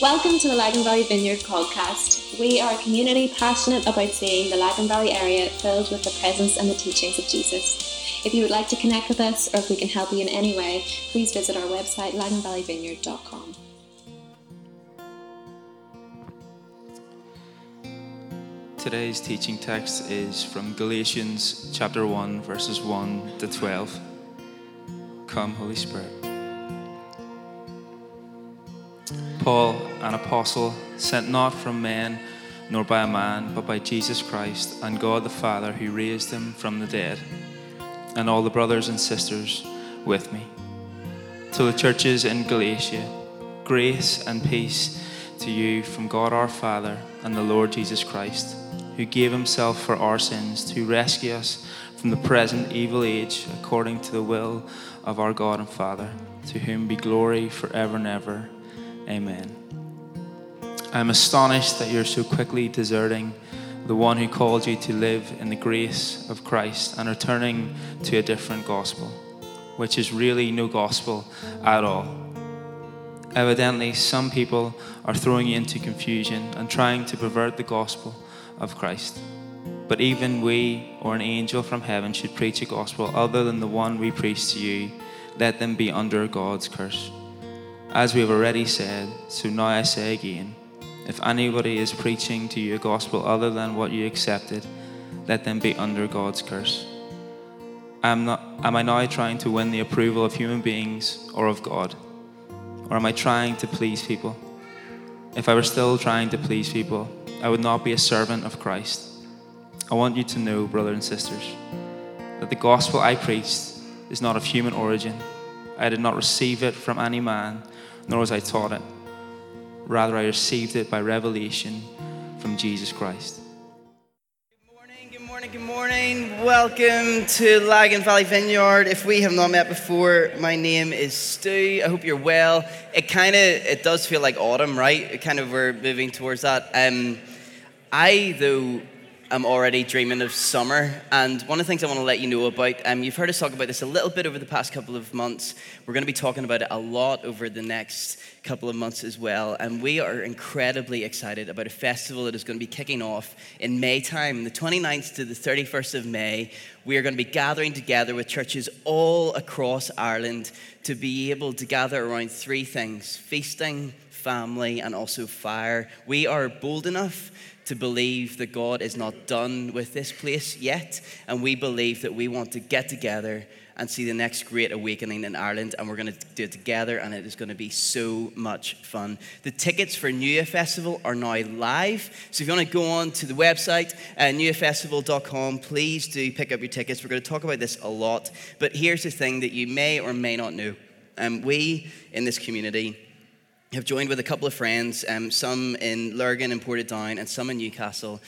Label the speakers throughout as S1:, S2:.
S1: Welcome to the Lagan Valley Vineyard podcast. We are a community passionate about seeing the Lagan Valley area filled with the presence and the teachings of Jesus. If you would like to connect with us or if we can help you in any way, please visit our website laganvalleyvineyard.com.
S2: Today's teaching text is from Galatians chapter 1, verses 1 to 12. Come, Holy Spirit. Paul, an apostle, sent not from men nor by a man, but by Jesus Christ and God the Father who raised him from the dead, and all the brothers and sisters with me. To the churches in Galatia, grace and peace to you from God our Father and the Lord Jesus Christ who gave himself for our sins to rescue us from the present evil age according to the will of our God and Father, to whom be glory forever and ever. Amen. I am astonished that you're so quickly deserting the one who called you to live in the grace of Christ and are turning to a different gospel, which is really no gospel at all. Evidently, some people are throwing you into confusion and trying to pervert the gospel of Christ. But even we or an angel from heaven should preach a gospel other than the one we preach to you. Let them be under God's curse. As we have already said, so now I say again if anybody is preaching to you a gospel other than what you accepted, let them be under God's curse. Am, not, am I now trying to win the approval of human beings or of God? Or am I trying to please people? If I were still trying to please people, I would not be a servant of Christ. I want you to know, brothers and sisters, that the gospel I preached is not of human origin. I did not receive it from any man, nor was I taught it. Rather, I received it by revelation from Jesus Christ.
S3: Good morning, good morning, good morning. Welcome to Lagan Valley Vineyard. If we have not met before, my name is Stu. I hope you're well. It kind of it does feel like autumn, right? It kind of we're moving towards that. Um, I, though, am already dreaming of summer. And one of the things I want to let you know about, um, you've heard us talk about this a little bit over the past couple of months. We're going to be talking about it a lot over the next couple of months as well. And we are incredibly excited about a festival that is going to be kicking off in May time, the 29th to the 31st of May. We are going to be gathering together with churches all across Ireland to be able to gather around three things feasting, family, and also fire. We are bold enough to believe that God is not done with this place yet. And we believe that we want to get together and see the next great awakening in Ireland. And we're going to do it together, and it is going to be so much fun. The tickets for New Year Festival are now live. So if you want to go on to the website, uh, newyearfestival.com, please do pick up your tickets. We're going to talk about this a lot. But here's the thing that you may or may not know. Um, we in this community, have joined with a couple of friends, um, some in Lurgan and Portadown, and some in Newcastle,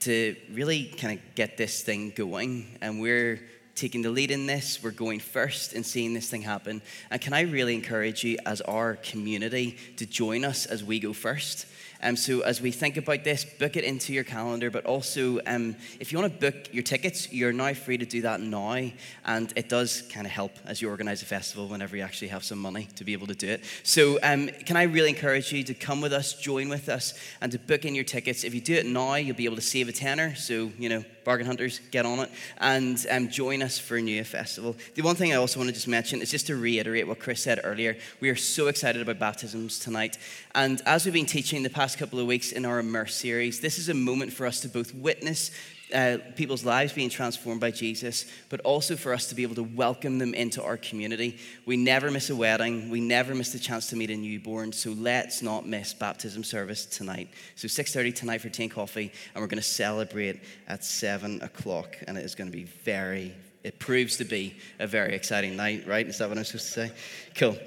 S3: to really kind of get this thing going. And we're taking the lead in this. We're going first and seeing this thing happen. And can I really encourage you, as our community, to join us as we go first? Um, so as we think about this, book it into your calendar. But also, um, if you want to book your tickets, you're now free to do that now, and it does kind of help as you organise a festival whenever you actually have some money to be able to do it. So, um, can I really encourage you to come with us, join with us, and to book in your tickets? If you do it now, you'll be able to save a tenner. So, you know, bargain hunters, get on it, and um, join us for a New Festival. The one thing I also want to just mention is just to reiterate what Chris said earlier. We are so excited about baptisms tonight, and as we've been teaching the past couple of weeks in our Immerse series, this is a moment for us to both witness uh, people's lives being transformed by Jesus, but also for us to be able to welcome them into our community. We never miss a wedding. We never miss the chance to meet a newborn. So let's not miss baptism service tonight. So 6:30 tonight for tea and coffee, and we're going to celebrate at seven o'clock, and it is going to be very. It proves to be a very exciting night, right? Is that what I'm supposed to say? Cool.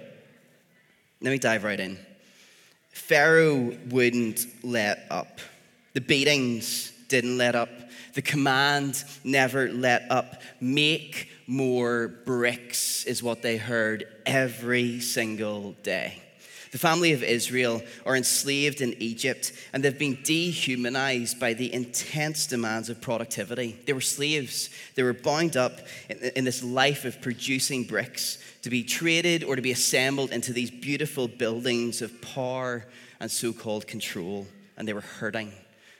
S3: Let me dive right in. Pharaoh wouldn't let up. The beatings didn't let up. The command never let up. Make more bricks is what they heard every single day. The family of Israel are enslaved in Egypt and they've been dehumanized by the intense demands of productivity. They were slaves, they were bound up in, this life of producing bricks to be traded or to be assembled into these beautiful buildings of power and so called control. And they were hurting,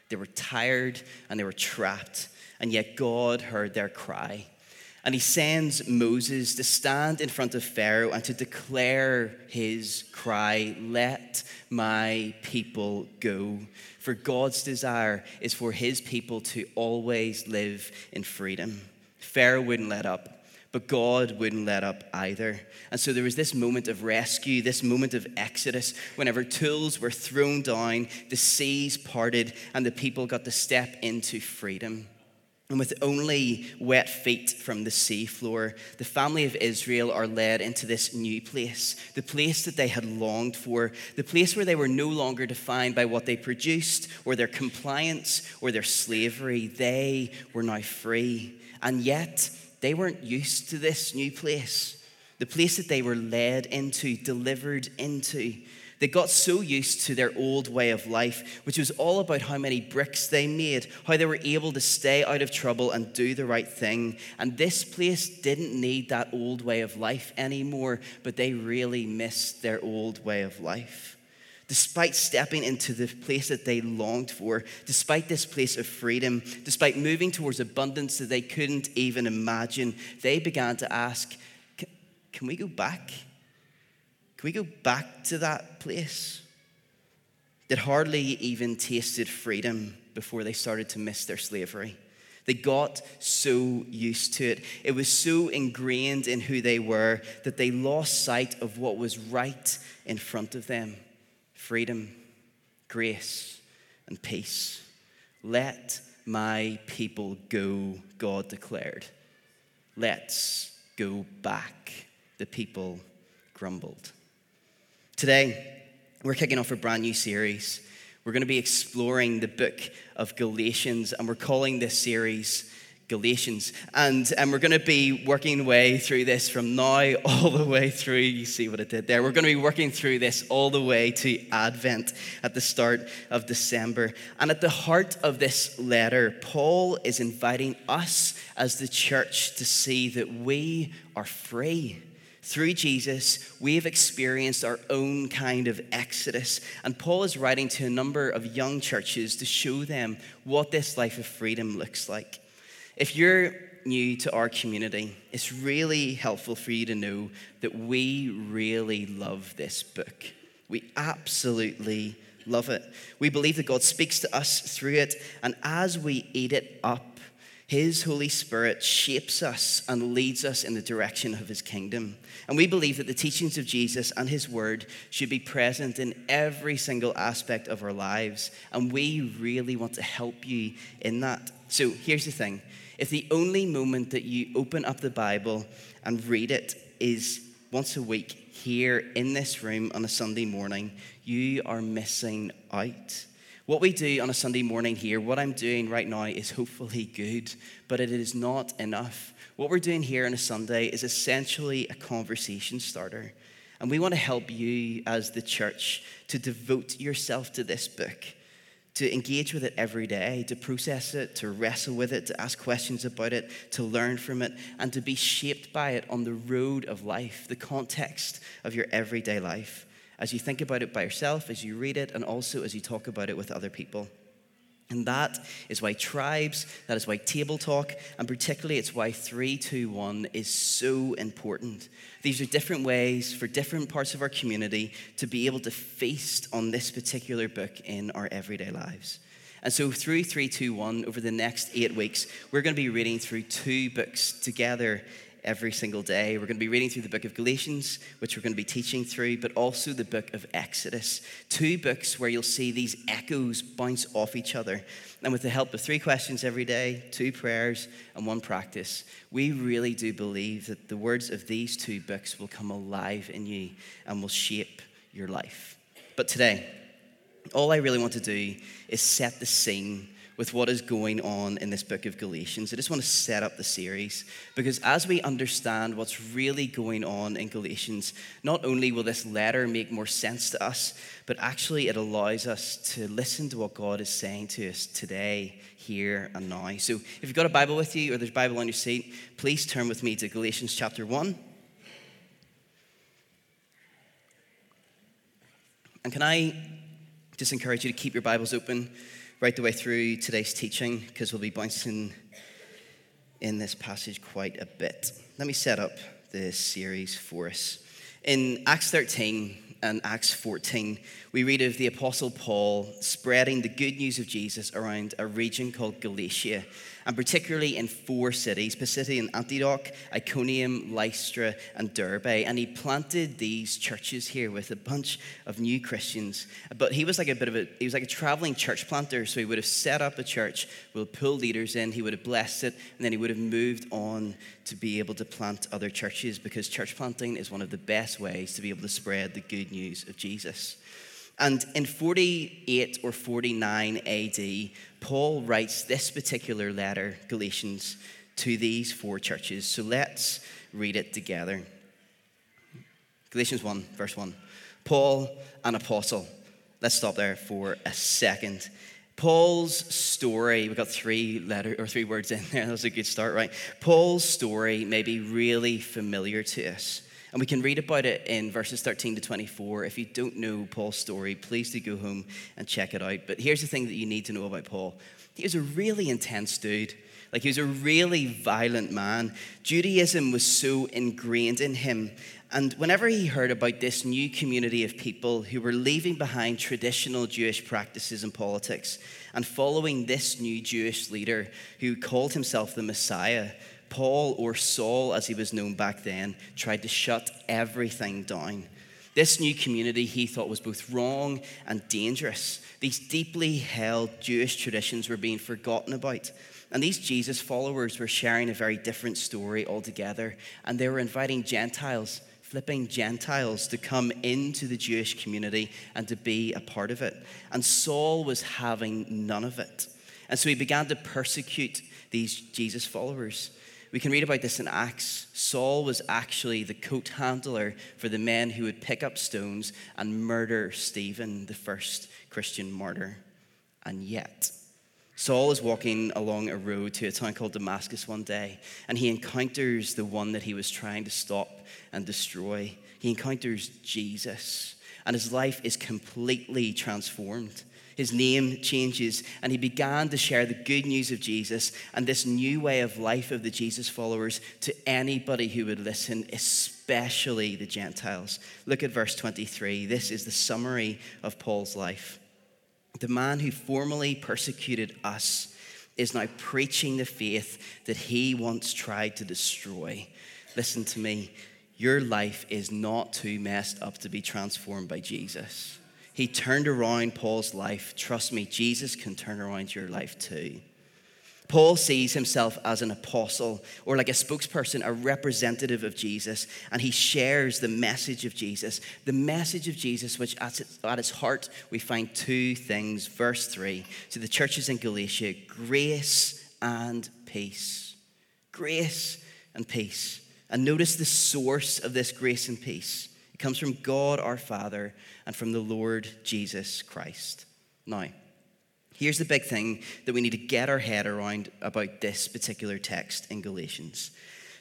S3: they were tired, and they were trapped. And yet God heard their cry. And he sends Moses to stand in front of Pharaoh and to declare his cry, Let my people go. For God's desire is for his people to always live in freedom. Pharaoh wouldn't let up. But God wouldn't let up either. And so there was this moment of rescue, this moment of exodus, whenever tools were thrown down, the seas parted, and the people got to step into freedom. And with only wet feet from the seafloor, the family of Israel are led into this new place, the place that they had longed for, the place where they were no longer defined by what they produced or their compliance or their slavery. They were now free. And yet, they weren't used to this new place, the place that they were led into, delivered into. They got so used to their old way of life, which was all about how many bricks they made, how they were able to stay out of trouble and do the right thing. And this place didn't need that old way of life anymore, but they really missed their old way of life. Despite stepping into the place that they longed for, despite this place of freedom, despite moving towards abundance that they couldn't even imagine, they began to ask, Can we go back? Can we go back to that place that hardly even tasted freedom before they started to miss their slavery? They got so used to it. It was so ingrained in who they were that they lost sight of what was right in front of them freedom, grace, and peace. Let my people go, God declared. Let's go back, the people grumbled. Today, we're kicking off a brand new series. We're going to be exploring the book of Galatians, and we're calling this series Galatians. And, and we're going to be working way through this from now all the way through. You see what I did there. We're going to be working through this all the way to Advent at the start of December. And at the heart of this letter, Paul is inviting us as the church to see that we are free. Through Jesus, we have experienced our own kind of exodus. And Paul is writing to a number of young churches to show them what this life of freedom looks like. If you're new to our community, it's really helpful for you to know that we really love this book. We absolutely love it. We believe that God speaks to us through it, and as we eat it up, His Holy Spirit shapes us and leads us in the direction of His kingdom. And we believe that the teachings of Jesus and His Word should be present in every single aspect of our lives, and we really want to help you in that. So here's the thing if the only moment that you open up the Bible and read it is once a week here in this room on a Sunday morning, you are missing out. What we do on a Sunday morning here, what I'm doing right now, is hopefully good, but it is not enough. What we're doing here on a Sunday is essentially a conversation starter. And we want to help you as the church to devote yourself to this book to engage with it every day, to process it, to wrestle with it, to ask questions about it, to learn from it, and to be shaped by it on the road of life, the context of your everyday life, as you think about it by yourself, as you read it, and also as you talk about it with other people. And that is why tribes, that is why table talk, and particularly it's why 321 is so important. These are different ways for different parts of our community to be able to feast on this particular book in our everyday lives. And so, through 321, over the next eight weeks, we're going to be reading through two books together every single day. We're going to be reading through the book of Galatians, which we're going to be teaching through, but also the book of Exodus. Two books where you'll see these echoes bounce off each other. And with the help of three questions every day, two prayers, and one practice, we really do believe that the words of these two books will come alive in you and will shape your life. But today, all I really want to do is set the scene with what is going on in this book of Galatians. I just want to set up the series because as we understand what's really going on in Galatians, not only will this letter make more sense to us, but actually it allows us to listen to what God is saying to us today, here, and now. So if you've got a Bible with you or there's a Bible on your seat, please turn with me to Galatians chapter 1. And can I just encourage you to keep your Bibles open right the way through today's teaching because we'll be bouncing in this passage quite a bit. Let me set up this series for us. In Acts 13, and Acts 14, we read of the Apostle Paul spreading the good news of Jesus around a region called Galatia, and particularly in four cities Pisidian Antioch, Iconium, Lystra, and Derbe. And he planted these churches here with a bunch of new Christians. But he was like a bit of a he was like a traveling church planter, so he would have set up a church, would pull leaders in, he would have blessed it, and then he would have moved on to be able to plant other churches because church planting is one of the best ways to be able to spread the good news of Jesus. And in 48 or 49 AD, Paul writes this particular letter, Galatians, to these four churches. So let's read it together. Galatians 1, verse 1. Paul, an apostle. Let's stop there for a second. Paul's story, we've got three letter or three words in there. That was a good start, right? Paul's story may be really familiar to us. And we can read about it in verses 13 to 24. If you don't know Paul's story, please do go home and check it out. But here's the thing that you need to know about Paul he was a really intense dude. Like, he was a really violent man. Judaism was so ingrained in him. And whenever he heard about this new community of people who were leaving behind traditional Jewish practices and politics and following this new Jewish leader who called himself the Messiah, Paul, or Saul as he was known back then, tried to shut everything down. This new community he thought was both wrong and dangerous. These deeply held Jewish traditions were being forgotten about. And these Jesus followers were sharing a very different story altogether. And they were inviting Gentiles, flipping Gentiles, to come into the Jewish community and to be a part of it. And Saul was having none of it. And so he began to persecute these Jesus followers. We can read about this in Acts. Saul was actually the coat handler for the men who would pick up stones and murder Stephen, the first Christian martyr. And yet, Saul is walking along a road to a town called Damascus one day, and he encounters the one that he was trying to stop and destroy. He encounters Jesus, and his life is completely transformed. His name changes, and he began to share the good news of Jesus and this new way of life of the Jesus followers to anybody who would listen, especially the Gentiles. Look at verse 23. This is the summary of Paul's life. The man who formerly persecuted us is now preaching the faith that he once tried to destroy. Listen to me. Your life is not too messed up to be transformed by Jesus. He turned around Paul's life. Trust me, Jesus can turn around your life too. Paul sees himself as an apostle or like a spokesperson, a representative of Jesus, and he shares the message of Jesus. The message of Jesus, which at its, at its heart we find two things. Verse 3 to the churches in Galatia grace and peace. Grace and peace. And notice the source of this grace and peace. It comes from God our Father and from the Lord Jesus Christ. Now, here's the big thing that we need to get our head around about this particular text in Galatians.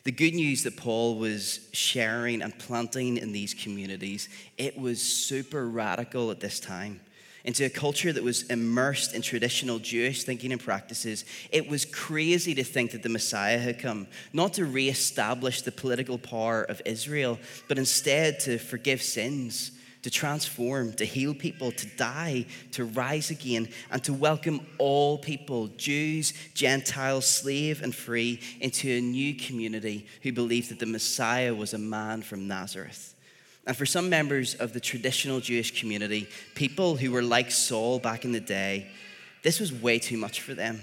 S3: The good news that Paul was sharing and planting in these communities, it was super radical at this time into a culture that was immersed in traditional Jewish thinking and practices, it was crazy to think that the Messiah had come, not to reestablish the political power of Israel, but instead to forgive sins, to transform, to heal people, to die, to rise again, and to welcome all people, Jews, Gentiles, slave and free, into a new community who believed that the Messiah was a man from Nazareth. And for some members of the traditional Jewish community, people who were like Saul back in the day, this was way too much for them.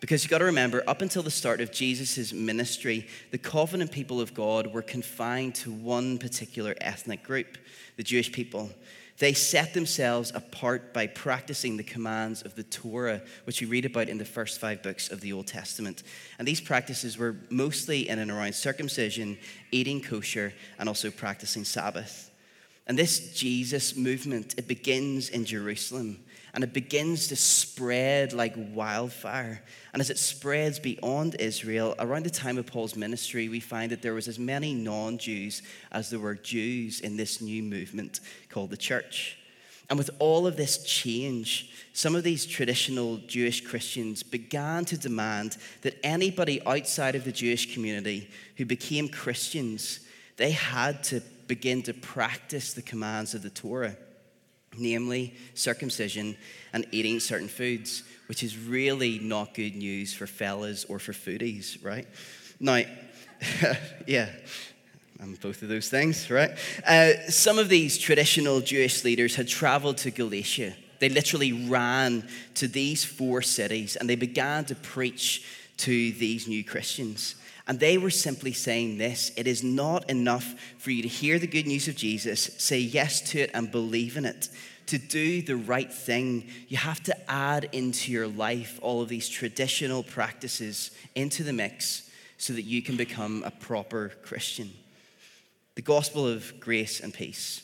S3: Because you've got to remember, up until the start of Jesus' ministry, the covenant people of God were confined to one particular ethnic group, the Jewish people. They set themselves apart by practicing the commands of the Torah, which we read about in the first five books of the Old Testament. And these practices were mostly in and around circumcision, eating kosher, and also practicing Sabbath. And this Jesus movement, it begins in Jerusalem and it begins to spread like wildfire. And as it spreads beyond Israel, around the time of Paul's ministry, we find that there was as many non Jews as there were Jews in this new movement called the church. And with all of this change, some of these traditional Jewish Christians began to demand that anybody outside of the Jewish community who became Christians, they had to begin to practice the commands of the Torah, namely circumcision and eating certain foods, which is really not good news for fellas or for foodies, right? Now, yeah, I'm both of those things, right? Uh, some of these traditional Jewish leaders had traveled to Galatia. They literally ran to these four cities and they began to preach to these new Christians. And they were simply saying this it is not enough for you to hear the good news of Jesus, say yes to it, and believe in it. To do the right thing, you have to add into your life all of these traditional practices into the mix so that you can become a proper Christian. The gospel of grace and peace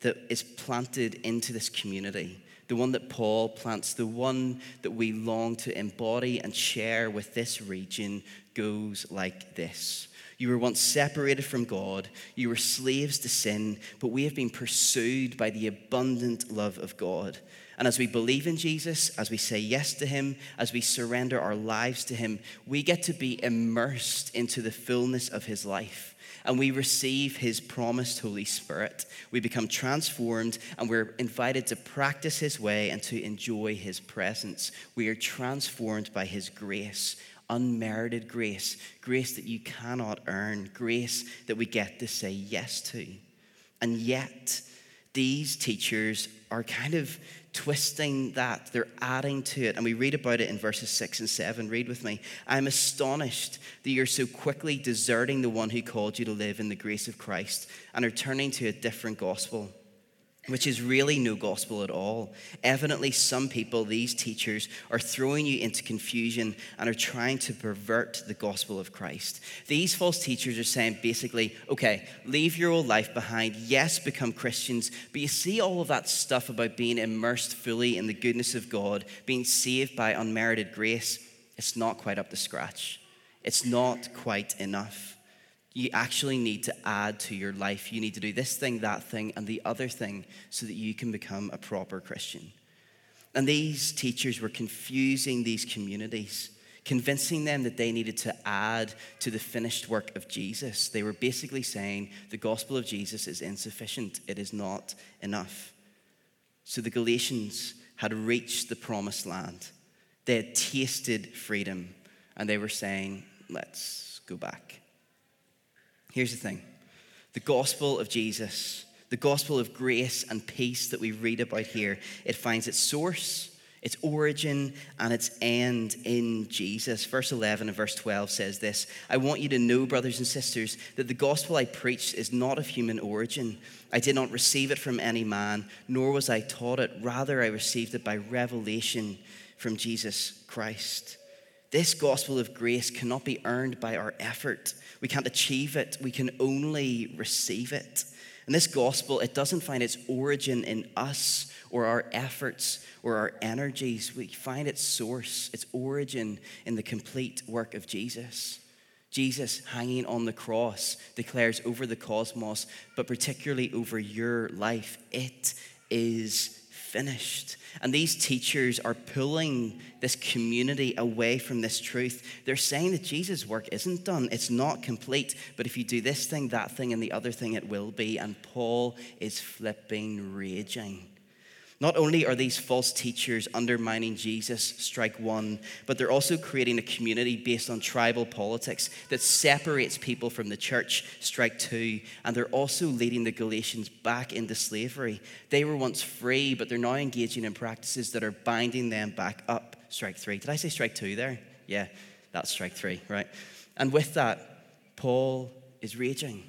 S3: that is planted into this community the one that Paul plants, the one that we long to embody and share with this region, goes like this. You were once separated from God. You were slaves to sin, but we have been pursued by the abundant love of God. And as we believe in Jesus, as we say yes to Him, as we surrender our lives to Him, we get to be immersed into the fullness of His life and we receive his promised Holy Spirit. We become transformed and we're invited to practice his way and to enjoy his presence. We are transformed by his grace, unmerited grace, grace that you cannot earn, grace that we get to say yes to. And yet, these teachers are kind of twisting that, they're adding to it. And we read about it in verses 6 and 7. Read with me. I'm astonished that you're so quickly deserting the one who called you to live in the grace of Christ and are turning to a different gospel which is really no gospel at all. Evidently, some people, these teachers, are throwing you into confusion and are trying to pervert the gospel of Christ. These false teachers are saying basically, okay, leave your old life behind. Yes, become Christians, but you see all of that stuff about being immersed fully in the goodness of God, being saved by unmerited grace, it's not quite up to scratch. It's not quite enough you actually need to add to your life. You need to do this thing, that thing, and the other thing so that you can become a proper Christian. And these teachers were confusing these communities, convincing them that they needed to add to the finished work of Jesus. They were basically saying the gospel of Jesus is insufficient, it is not enough. So the Galatians had reached the promised land, they had tasted freedom, and they were saying, let's go back. Here's the thing the gospel of Jesus, the gospel of grace and peace that we read about here, it finds its source, its origin, and its end in Jesus. Verse 11 and verse 12 says this I want you to know, brothers and sisters, that the gospel I preached is not of human origin. I did not receive it from any man, nor was I taught it. Rather, I received it by revelation from Jesus Christ. This gospel of grace cannot be earned by our effort. We can't achieve it, we can only receive it. And this gospel, it doesn't find its origin in us or our efforts or our energies. We find its source, its origin in the complete work of Jesus. Jesus hanging on the cross declares over the cosmos, but particularly over your life, it is finished. And these teachers are pulling this community away from this truth. They're saying that Jesus' work isn't done, it's not complete. But if you do this thing, that thing, and the other thing, it will be. And Paul is flipping, raging. Not only are these false teachers undermining Jesus, strike one, but they're also creating a community based on tribal politics that separates people from the church, strike two. And they're also leading the Galatians back into slavery. They were once free, but they're now engaging in practices that are binding them back up, strike three. Did I say strike two there? Yeah, that's strike three, right? And with that, Paul is raging.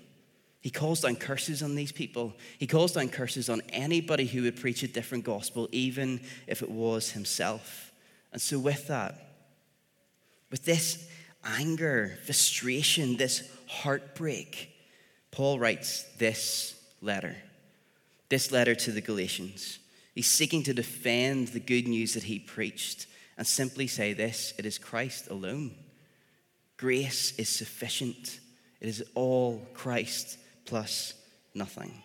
S3: He calls down curses on these people. He calls down curses on anybody who would preach a different gospel, even if it was himself. And so, with that, with this anger, frustration, this heartbreak, Paul writes this letter. This letter to the Galatians. He's seeking to defend the good news that he preached and simply say this it is Christ alone. Grace is sufficient, it is all Christ plus nothing.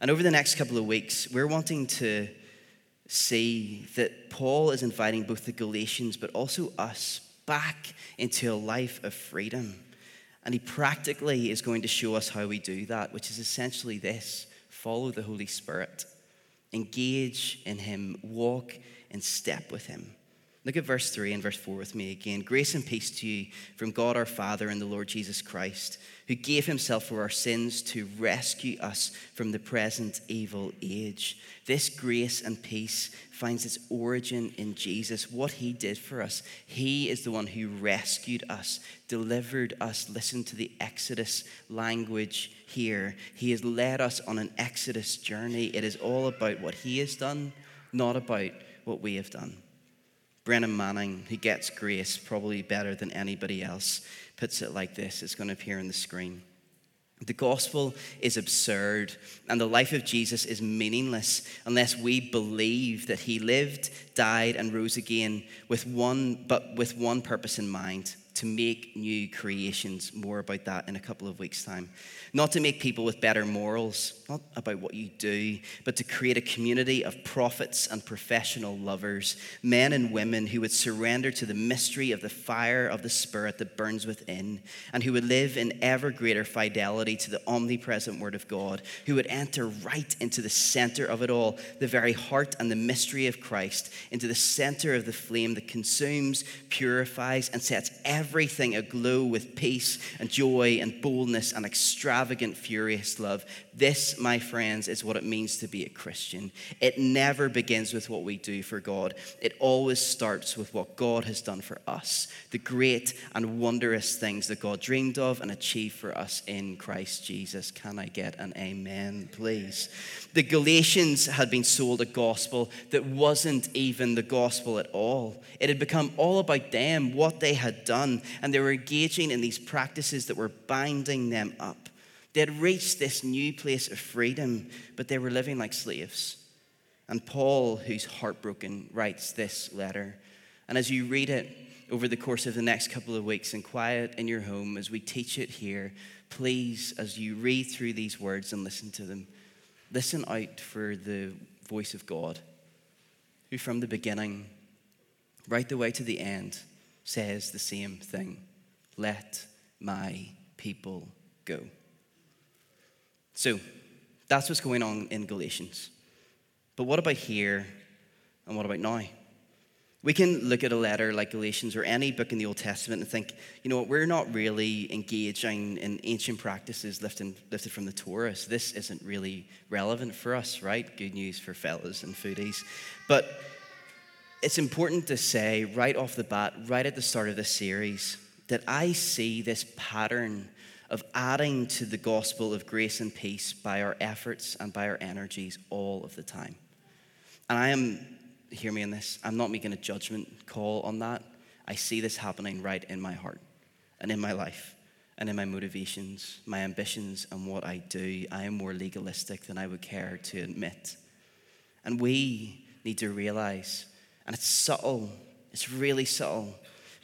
S3: And over the next couple of weeks, we're wanting to see that Paul is inviting both the Galatians but also us back into a life of freedom. And he practically is going to show us how we do that, which is essentially this follow the Holy Spirit, engage in him, walk in step with him. Look at verse 3 and verse 4 with me again. Grace and peace to you from God our Father and the Lord Jesus Christ, who gave himself for our sins to rescue us from the present evil age. This grace and peace finds its origin in Jesus, what he did for us. He is the one who rescued us, delivered us. Listen to the Exodus language here. He has led us on an Exodus journey. It is all about what he has done, not about what we have done. Brennan Manning, who gets grace probably better than anybody else, puts it like this it's going to appear on the screen. The gospel is absurd, and the life of Jesus is meaningless unless we believe that he lived, died, and rose again with one, but with one purpose in mind to make new creations. More about that in a couple of weeks' time. Not to make people with better morals, not about what you do, but to create a community of prophets and professional lovers, men and women who would surrender to the mystery of the fire of the Spirit that burns within, and who would live in ever greater fidelity to the omnipresent Word of God, who would enter right into the center of it all, the very heart and the mystery of Christ, into the center of the flame that consumes, purifies, and sets everything aglow with peace and joy and boldness and extravagant, furious love. This, my friends, is what it means to be a Christian. It never begins with what we do for God, it always starts with what God has done for us, the great and wondrous things that God dreamed of and achieved for us in Christ Jesus. Can I get an amen, please? The Galatians had been sold a gospel that wasn't even the gospel at all. It had become all about them, what they had done, and they were engaging in these practices that were binding them up. They had reached this new place of freedom, but they were living like slaves. And Paul, who's heartbroken, writes this letter. And as you read it over the course of the next couple of weeks in quiet in your home, as we teach it here, please, as you read through these words and listen to them, listen out for the voice of God, who from the beginning, right the way to the end, says the same thing Let my people go. So that's what's going on in Galatians. But what about here and what about now? We can look at a letter like Galatians or any book in the Old Testament and think, you know what, we're not really engaging in ancient practices lifted, lifted from the Torah. So this isn't really relevant for us, right? Good news for fellas and foodies. But it's important to say right off the bat, right at the start of this series, that I see this pattern of adding to the gospel of grace and peace by our efforts and by our energies all of the time. And I am, hear me in this, I'm not making a judgment call on that. I see this happening right in my heart and in my life and in my motivations, my ambitions, and what I do. I am more legalistic than I would care to admit. And we need to realize, and it's subtle, it's really subtle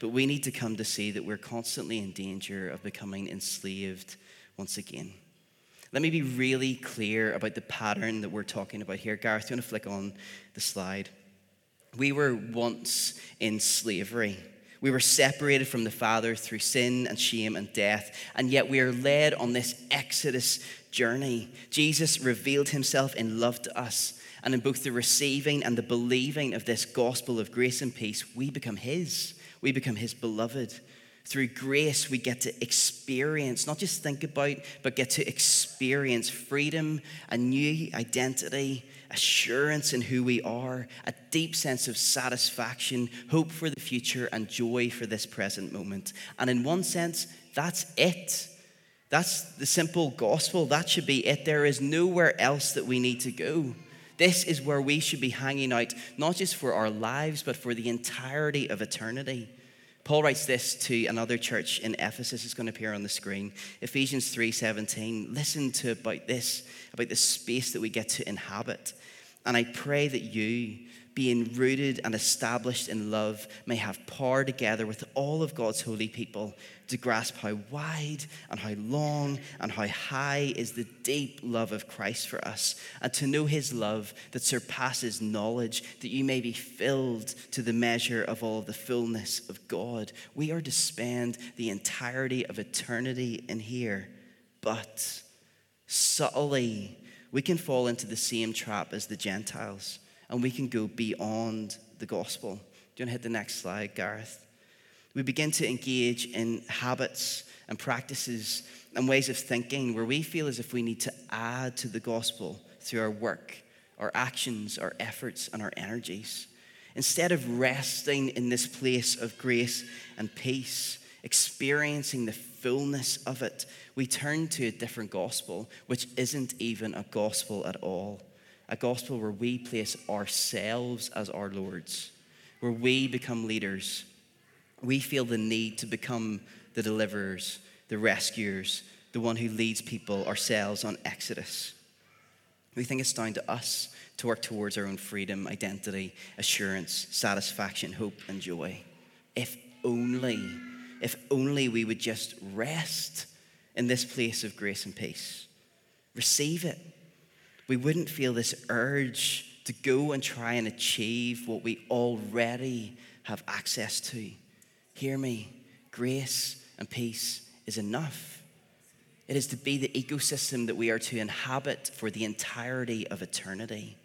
S3: but we need to come to see that we're constantly in danger of becoming enslaved once again. Let me be really clear about the pattern that we're talking about here. Gareth, you want to flick on the slide? We were once in slavery. We were separated from the Father through sin and shame and death, and yet we are led on this Exodus journey. Jesus revealed himself in love to us, and in both the receiving and the believing of this gospel of grace and peace, we become his we become His beloved. Through grace, we get to experience, not just think about, but get to experience freedom, a new identity, assurance in who we are, a deep sense of satisfaction, hope for the future, and joy for this present moment. And in one sense, that's it. That's the simple gospel. That should be it. There is nowhere else that we need to go. This is where we should be hanging out, not just for our lives, but for the entirety of eternity. Paul writes this to another church in Ephesus. It's going to appear on the screen. Ephesians 3:17. Listen to about this, about the space that we get to inhabit. And I pray that you, being rooted and established in love, may have power together with all of God's holy people to grasp how wide and how long and how high is the deep love of Christ for us, and to know his love that surpasses knowledge, that you may be filled to the measure of all the fullness of God. We are to spend the entirety of eternity in here, but subtly, we can fall into the same trap as the Gentiles and we can go beyond the gospel. Do you want to hit the next slide, Gareth? We begin to engage in habits and practices and ways of thinking where we feel as if we need to add to the gospel through our work, our actions, our efforts, and our energies. Instead of resting in this place of grace and peace, experiencing the fullness of it, we turn to a different gospel, which isn't even a gospel at all a gospel where we place ourselves as our lords, where we become leaders. We feel the need to become the deliverers, the rescuers, the one who leads people ourselves on Exodus. We think it's down to us to work towards our own freedom, identity, assurance, satisfaction, hope, and joy. If only, if only we would just rest in this place of grace and peace. Receive it we wouldn't feel this urge to go and try and achieve what we already have access to. Hear me, grace and peace is enough. It is to be the ecosystem that we are to inhabit for the entirety of eternity.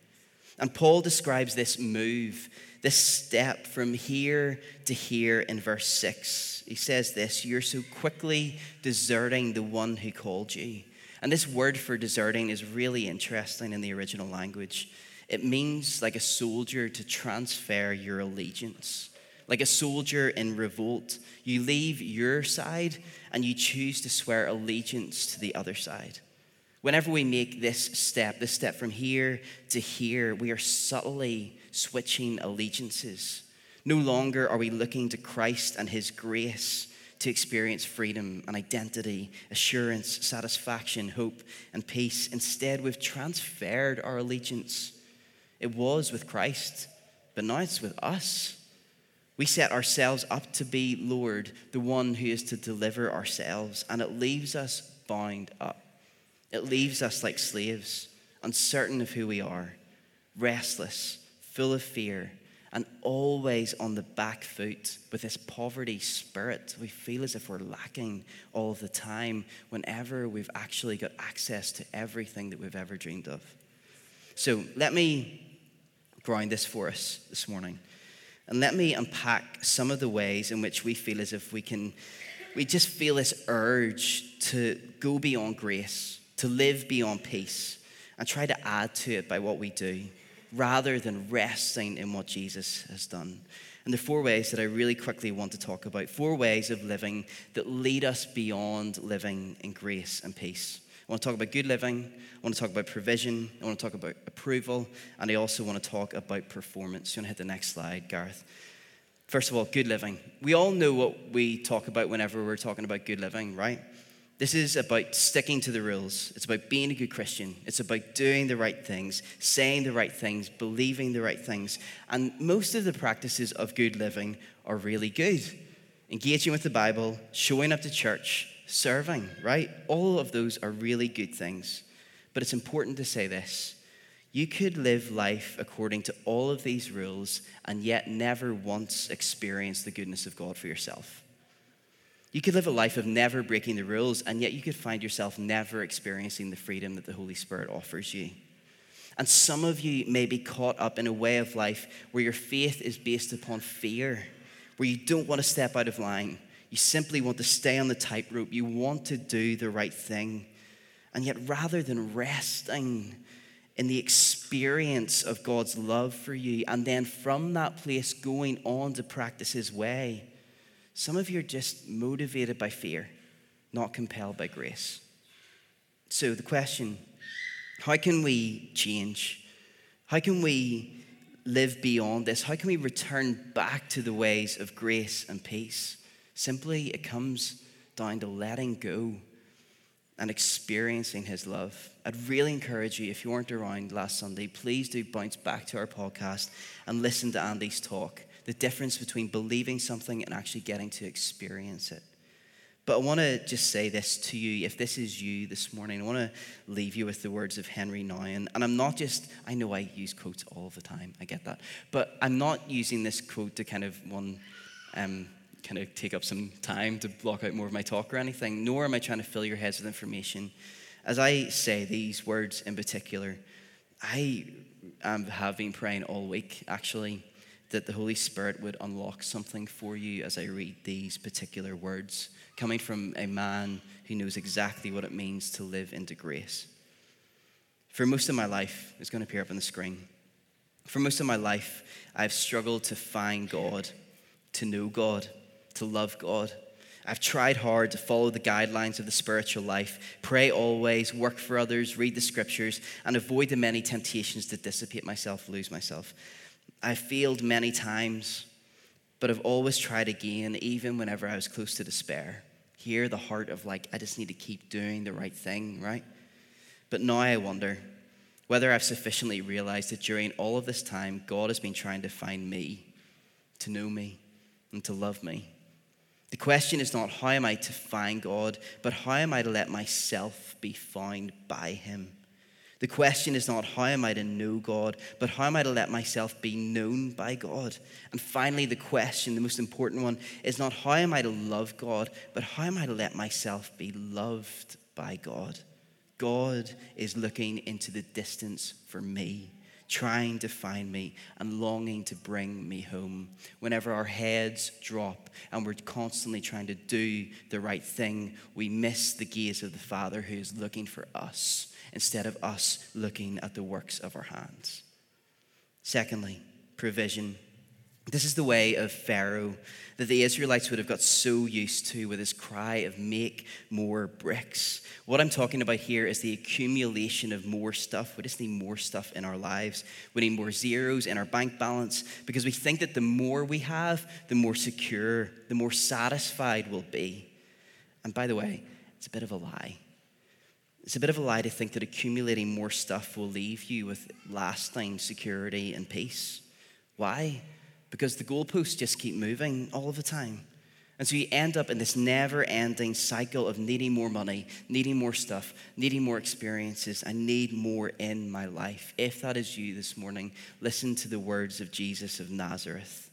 S3: And Paul describes this move, this step from here to here in verse 6. He says this You're so quickly deserting the one who called you and this word for deserting is really interesting in the original language. It means like a soldier to transfer your allegiance. Like a soldier in revolt, you leave your side and you choose to swear allegiance to the other side. Whenever we make this step, this step from here to here, we are subtly switching allegiances. No longer are we looking to Christ and His grace to experience freedom and identity, assurance, satisfaction, hope, and peace. Instead, we've transferred our allegiance. It was with Christ, but now it's with us. We set ourselves up to be Lord, the one who is to deliver ourselves, and it leaves us bound up. It leaves us like slaves, uncertain of who we are, restless, full of fear, and always on the back foot with this poverty spirit. We feel as if we're lacking all of the time whenever we've actually got access to everything that we've ever dreamed of. So let me ground this for us this morning. And let me unpack some of the ways in which we feel as if we can, we just feel this urge to go beyond grace, to live beyond peace, and try to add to it by what we do rather than resting in what Jesus has done. And the four ways that I really quickly want to talk about four ways of living that lead us beyond living in grace and peace. I want to talk about good living, I want to talk about provision, I want to talk about approval, and I also want to talk about performance. You want to hit the next slide, Gareth? First of all, good living. We all know what we talk about whenever we're talking about good living, right? This is about sticking to the rules. It's about being a good Christian. It's about doing the right things, saying the right things, believing the right things. And most of the practices of good living are really good. Engaging with the Bible, showing up to church, serving, right? All of those are really good things. But it's important to say this you could live life according to all of these rules and yet never once experience the goodness of God for yourself. You could live a life of never breaking the rules, and yet you could find yourself never experiencing the freedom that the Holy Spirit offers you. And some of you may be caught up in a way of life where your faith is based upon fear, where you don't want to step out of line. You simply want to stay on the tightrope. You want to do the right thing. And yet, rather than resting in the experience of God's love for you, and then from that place going on to practice His way, some of you are just motivated by fear. not compelled by grace. So, the question how can we change? How can we live beyond this? How can we return back to the ways of grace and peace? Simply, it comes down to letting go and experiencing His love. I'd really encourage you, if you weren't around last Sunday, please do bounce back to our podcast and listen to Andy's talk. The difference between believing something and actually getting to experience it. But I want to just say this to you. If this is you this morning, I want to leave you with the words of Henry Nouwen. And I'm not just, I know I use quotes all the time, I get that. But I'm not using this quote to kind of one, um, kind of take up some time to block out more of my talk or anything, nor am I trying to fill your heads with information. As I say these words in particular, I have been praying all week, actually, that the Holy Spirit would unlock something for you as I read these particular words coming from a man who knows exactly what it means to live into grace. For most of my life, it's going to appear up on the screen. For most of my life, I've struggled to find God, to know God, to love God. I've tried hard to follow the guidelines of the spiritual life, pray always, work for others, read the scriptures, and avoid the many temptations to dissipate myself, lose myself. I've failed many times but I've always tried again, even whenever I was close to despair. Here, the heart of like, I just need to keep doing the right thing, right? But now I wonder whether I've sufficiently realized that during all of this time, God has been trying to find me, to know me, and to love me. The question is not how am I to find God, but how am I to let myself be found by Him? The question is not how am I to know God, but how am I to let myself be known by God? And finally, the question, the most important one, is not how am I to love God, but how am I to let myself be loved by God? God is looking into the distance for me, trying to find me and longing to bring me home. Whenever our heads drop and we're constantly trying to do the right thing, we miss the gaze of the Father who is looking for us instead of us looking at the works of our hands. Secondly, provision. This is the way of Pharaoh that the Israelites would have got so used to with his cry of make more bricks. What I'm talking about here is the accumulation of more stuff. We just need more stuff in our lives. We need more zeros in our bank balance because we think that the more we have, the more secure, the more satisfied we'll be. And by the way, it's a bit of a lie. It's a bit of a lie to think that accumulating more stuff will leave you with lasting security and peace. Why? Because the goalposts just keep moving all the time. And so you end up in this never ending cycle of needing more money, needing more stuff, needing more experiences. I need more in my life. If that is you this morning, listen to the words of Jesus of Nazareth.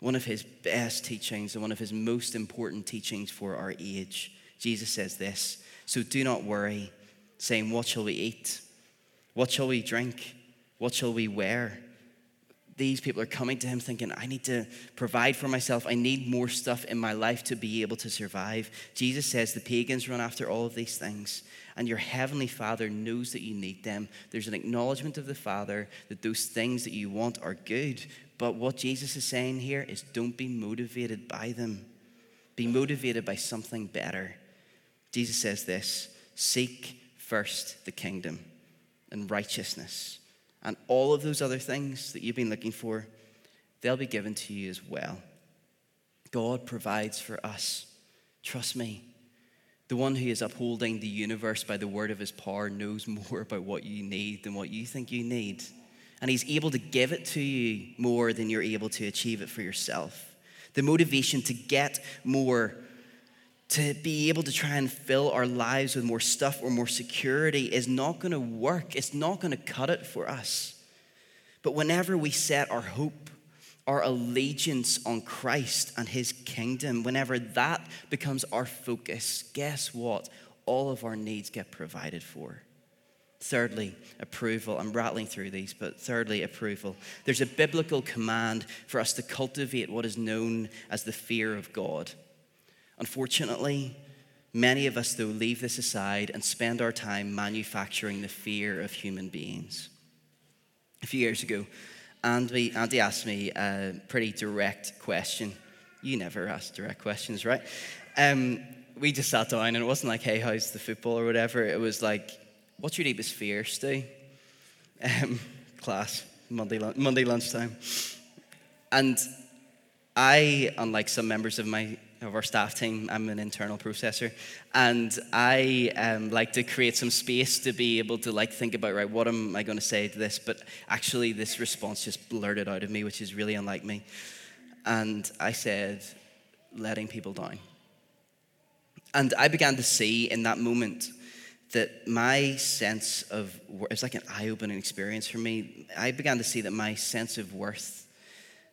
S3: One of his best teachings and one of his most important teachings for our age. Jesus says this so do not worry, saying, What shall we eat? What shall we drink? What shall we wear? These people are coming to him thinking, I need to provide for myself. I need more stuff in my life to be able to survive. Jesus says the pagans run after all of these things, and your heavenly Father knows that you need them. There's an acknowledgement of the Father that those things that you want are good. But what Jesus is saying here is don't be motivated by them, be motivated by something better. Jesus says this seek first the kingdom and righteousness, and all of those other things that you've been looking for, they'll be given to you as well. God provides for us. Trust me. The one who is upholding the universe by the word of his power knows more about what you need than what you think you need. And he's able to give it to you more than you're able to achieve it for yourself. The motivation to get more to be able to try and fill our lives with more stuff or more security is not going to work. It's not going to cut it for us. But whenever we set our hope, our allegiance on Christ and his kingdom, whenever that becomes our focus, guess what? All of our needs get provided for. Thirdly, approval. I'm rattling through these, but thirdly, approval. There's a biblical command for us to cultivate what is known as the fear of God. Unfortunately, many of us, though, leave this aside and spend our time manufacturing the fear of human beings. A few years ago, Andy, Andy asked me a pretty direct question. You never ask direct questions, right? Um, we just sat down and it wasn't like, hey, how's the football or whatever. It was like, what's your deepest fear, Stu? Um, class, Monday, Monday lunchtime. And I, unlike some members of my of our staff team, I'm an internal processor, and I um, like to create some space to be able to like think about right, what am I going to say to this? But actually, this response just blurted out of me, which is really unlike me. And I said, letting people down. And I began to see in that moment that my sense of it was like an eye-opening experience for me. I began to see that my sense of worth,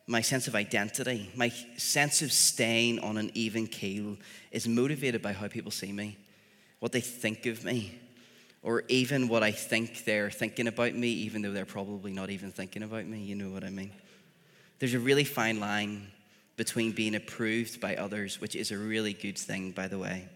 S3: my sense of identity, my sense of staying on an even keel is motivated by how people see me, what they think of me, or even what I think they're thinking about me, even though they're probably not even thinking about me. You know what I mean? There's a really fine line between being approved by others, which is a really good thing, by the way.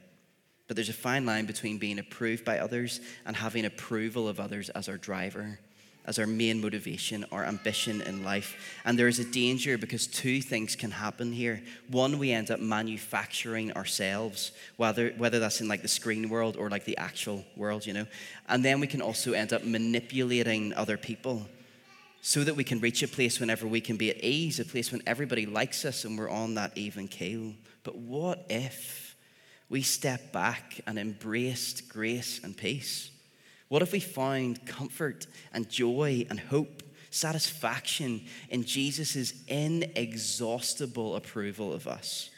S3: But there's a fine line between being approved by others and having approval of others as our driver, as our main motivation, our ambition in life. And there is a danger because two things can happen here. One, we end up manufacturing ourselves, whether, whether that's in like the screen world or like the actual world, you know. And then we can also end up manipulating other people so that we can reach a place whenever we can be at ease, a place when everybody likes us and we're on that even keel. But what if we step back and embraced grace and peace? What if we find comfort and joy and hope, satisfaction in Jesus' inexhaustible approval of us?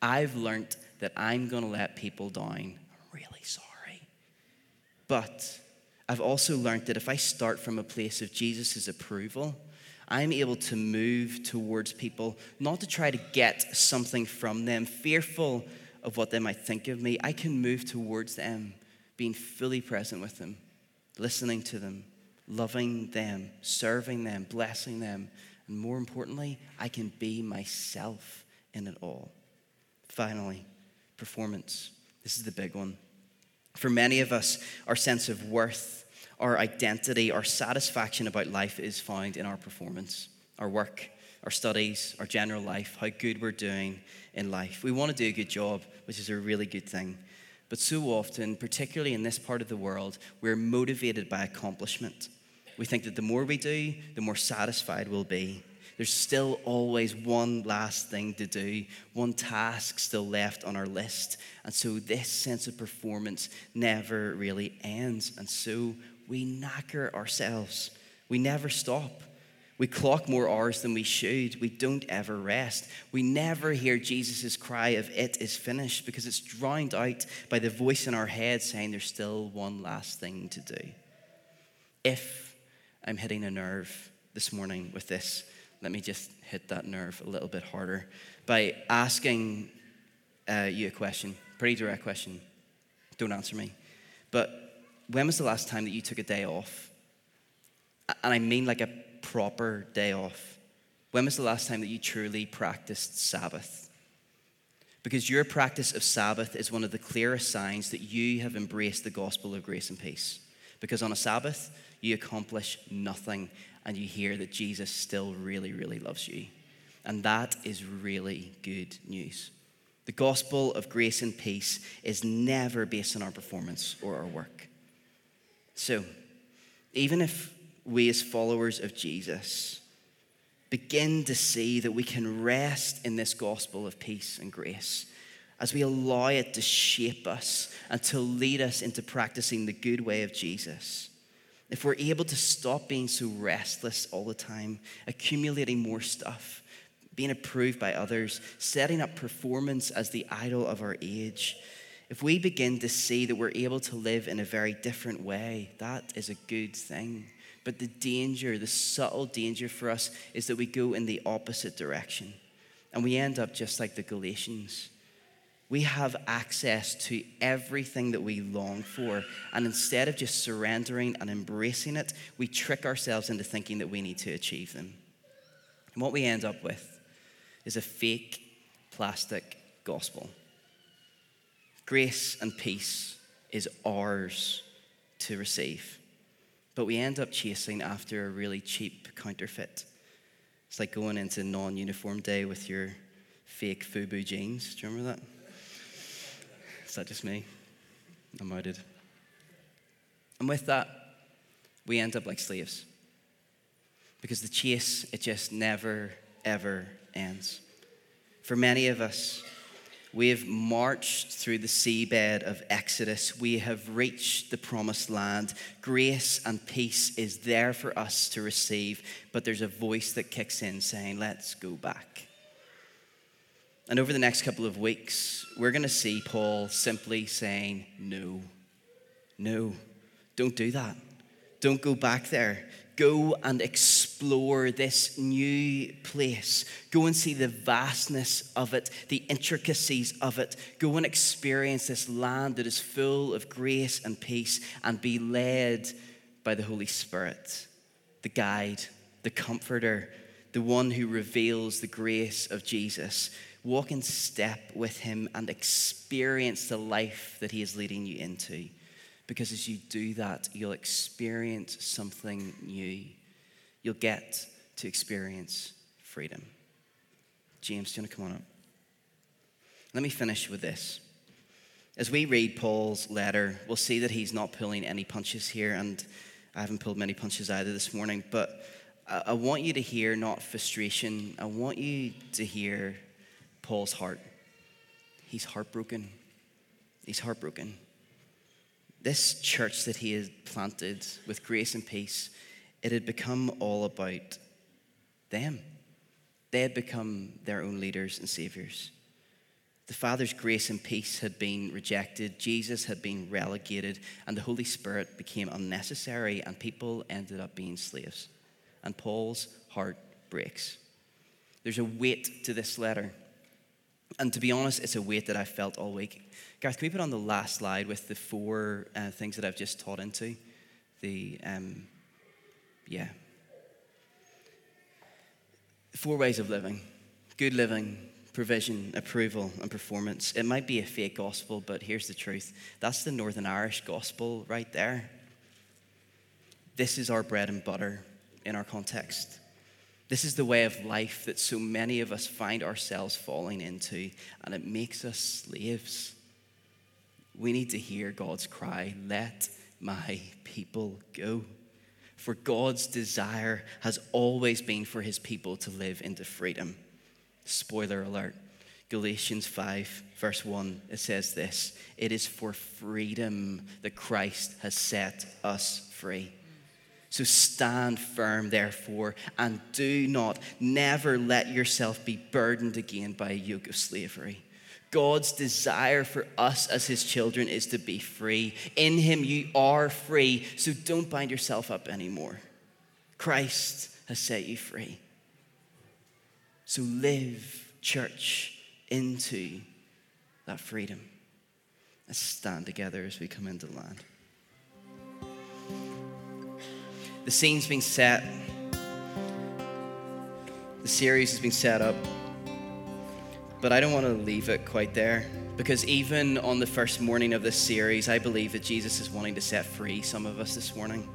S3: I've learned that I'm going to let people down. I'm really sorry. But I've also learned that if I start from a place of Jesus' approval, I'm able to move towards people, not to try to get something from them, fearful of what they might think of me. I can move towards them, being fully present with them, listening to them, loving them, serving them, blessing them. And more importantly, I can be myself in it all. Finally, performance. This is the big one. For many of us, our sense of worth, our identity, our satisfaction about life is found in our performance, our work, our studies, our general life, how good we're doing in life. We want to do a good job, which is a really good thing. But so often, particularly in this part of the world, we're motivated by accomplishment. We think that the more we do, the more satisfied we'll be. There's still always one last thing to do, one task still left on our list. And so this sense of performance never really ends. And so we knacker ourselves. We never stop. We clock more hours than we should. We don't ever rest. We never hear Jesus' cry of it is finished because it's drowned out by the voice in our head saying there's still one last thing to do. If I'm hitting a nerve this morning with this, let me just hit that nerve a little bit harder by asking uh, you a question, pretty direct question. Don't answer me. But when was the last time that you took a day off? And I mean like a proper day off. When was the last time that you truly practiced Sabbath? Because your practice of Sabbath is one of the clearest signs that you have embraced the gospel of grace and peace. Because on a Sabbath, you accomplish nothing and you hear that Jesus still really, really loves you. And that is really good news. The gospel of grace and peace is never based on our performance or our work. So, even if we, as followers of Jesus, begin to see that we can rest in this gospel of peace and grace as we allow it to shape us and to lead us into practicing the good way of Jesus if we're able to stop being so restless all the time, accumulating more stuff, being approved by others, setting up performance as the idol of our age, if we begin to see that we're able to live in a very different way, that is a good thing. But the danger, the subtle danger for us, is that we go in the opposite direction. And we end up just like the Galatians we have access to everything that we long for. And instead of just surrendering and embracing it, we trick ourselves into thinking that we need to achieve them. And what we end up with is a fake plastic gospel. Grace and peace is ours to receive. But we end up chasing after a really cheap counterfeit. It's like going into non uniform day with your fake FUBU jeans. Do you remember that? Is that just me? I'm outed. And with that, we end up like slaves. Because the chase, it just never, ever ends. For many of us, we have marched through the seabed of Exodus. We have reached the promised land. Grace and peace is there for us to receive, but there's a voice that kicks in saying, Let's go back. And over the next couple of weeks, we're going to see Paul simply saying, No, no, don't do that. Don't go back there. Go and explore this new place. Go and see the vastness of it, the intricacies of it. Go and experience this land that is full of grace and peace and be led by the Holy Spirit, the guide, the comforter, the one who reveals the grace of Jesus. Walk in step with him and experience the life that he is leading you into. Because as you do that, you'll experience something new. You'll get to experience freedom. James, do you want to come on up? Let me finish with this. As we read Paul's letter, we'll see that he's not pulling any punches here, and I haven't pulled many punches either this morning, but I want you to hear not frustration, I want you to hear Paul's heart. He's heartbroken. He's heartbroken. This church that he has planted with grace and peace, it had become all about them. They had become their own leaders and saviors. The Father's grace and peace had been rejected, Jesus had been relegated, and the Holy Spirit became unnecessary, and people ended up being slaves. And Paul's heart breaks. There's a weight to this letter. And to be honest, it's a weight that I felt all week. Gareth, can we put on the last slide with the four uh, things that I've just taught into? The, um, yeah. Four ways of living good living, provision, approval, and performance. It might be a fake gospel, but here's the truth that's the Northern Irish gospel right there. This is our bread and butter in our context. This is the way of life that so many of us find ourselves falling into, and it makes us slaves. We need to hear God's cry, let my people go. For God's desire has always been for his people to live into freedom. Spoiler alert Galatians 5, verse 1, it says this It is for freedom that Christ has set us free. So stand firm, therefore, and do not, never let yourself be burdened again by a yoke of slavery. God's desire for us as his children is to be free. In him, you are free, so don't bind yourself up anymore. Christ has set you free. So live, church, into that freedom. Let's stand together as we come into land. The scene's being set, the series has been set up. But I don't want to leave it quite there because even on the first morning of this series, I believe that Jesus is wanting to set free some of us this morning.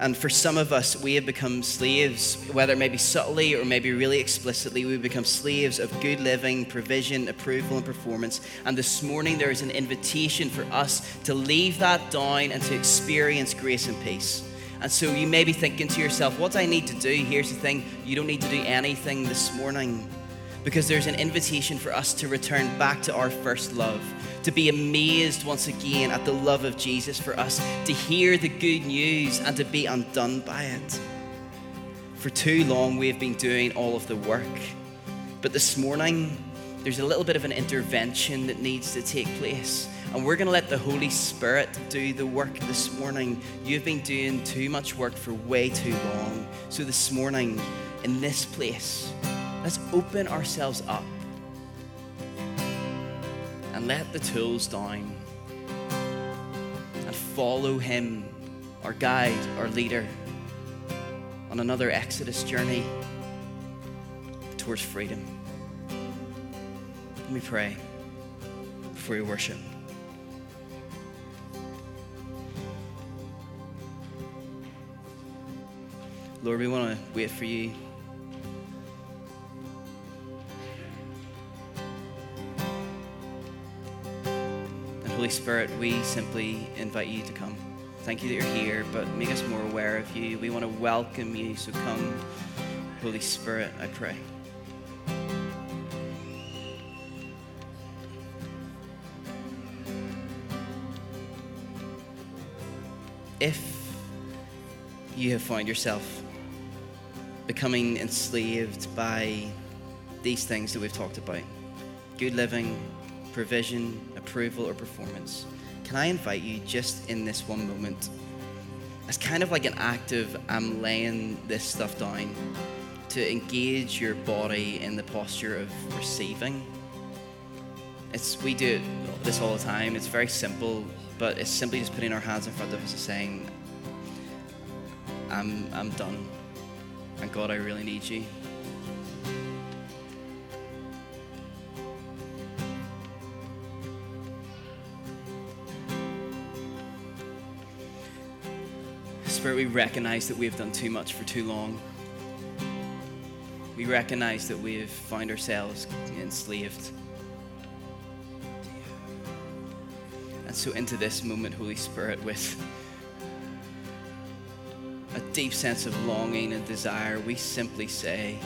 S3: And for some of us, we have become slaves, whether maybe subtly or maybe really explicitly, we become slaves of good living, provision, approval, and performance. And this morning, there is an invitation for us to leave that down and to experience grace and peace. And so you may be thinking to yourself, what do I need to do? Here's the thing you don't need to do anything this morning because there's an invitation for us to return back to our first love, to be amazed once again at the love of Jesus, for us to hear the good news and to be undone by it. For too long, we have been doing all of the work. But this morning, there's a little bit of an intervention that needs to take place. And we're going to let the Holy Spirit do the work this morning. You've been doing too much work for way too long. So this morning, in this place, Let's open ourselves up and let the tools down and follow Him, our guide, our leader, on another Exodus journey towards freedom. Let me pray before we worship. Lord, we want to wait for you. Holy Spirit, we simply invite you to come. Thank you that you're here, but make us more aware of you. We want to welcome you, so come, Holy Spirit, I pray. If you have found yourself becoming enslaved by these things that we've talked about good living, provision, approval, or performance can I invite you just in this one moment, as kind of like an act of I'm laying this stuff down, to engage your body in the posture of receiving? It's, we do this all the time. It's very simple, but it's simply just putting our hands in front of us and saying, I'm, I'm done. And God, I really need you. Spirit, we recognize that we have done too much for too long. We recognize that we have found ourselves enslaved. And so, into this moment, Holy Spirit, with a deep sense of longing and desire, we simply say,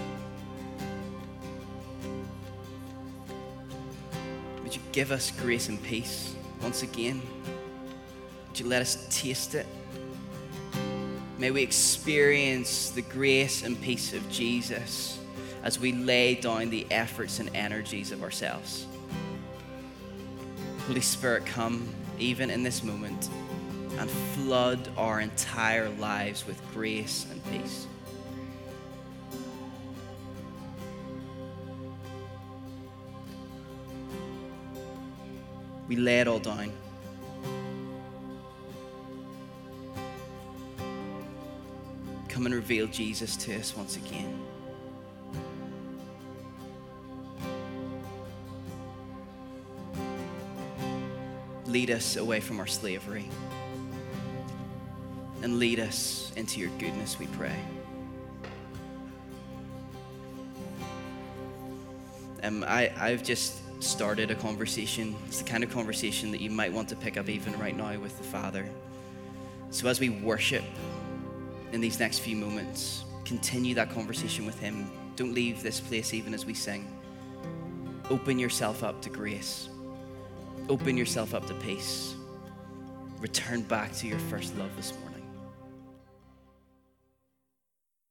S3: Would you give us grace and peace once again? Would you let us taste it? May we experience the grace and peace of Jesus as we lay down the efforts and energies of ourselves. Holy Spirit, come even in this moment and flood our entire lives with grace and peace. We lay it all down. Come and reveal Jesus to us once again. Lead us away from our slavery and lead us into your goodness, we pray. Um, I, I've just started a conversation. It's the kind of conversation that you might want to pick up even right now with the Father. So as we worship, in these next few moments. Continue that conversation with Him. Don't leave this place even as we sing. Open yourself up to grace, open yourself up to peace. Return back to your first love this morning.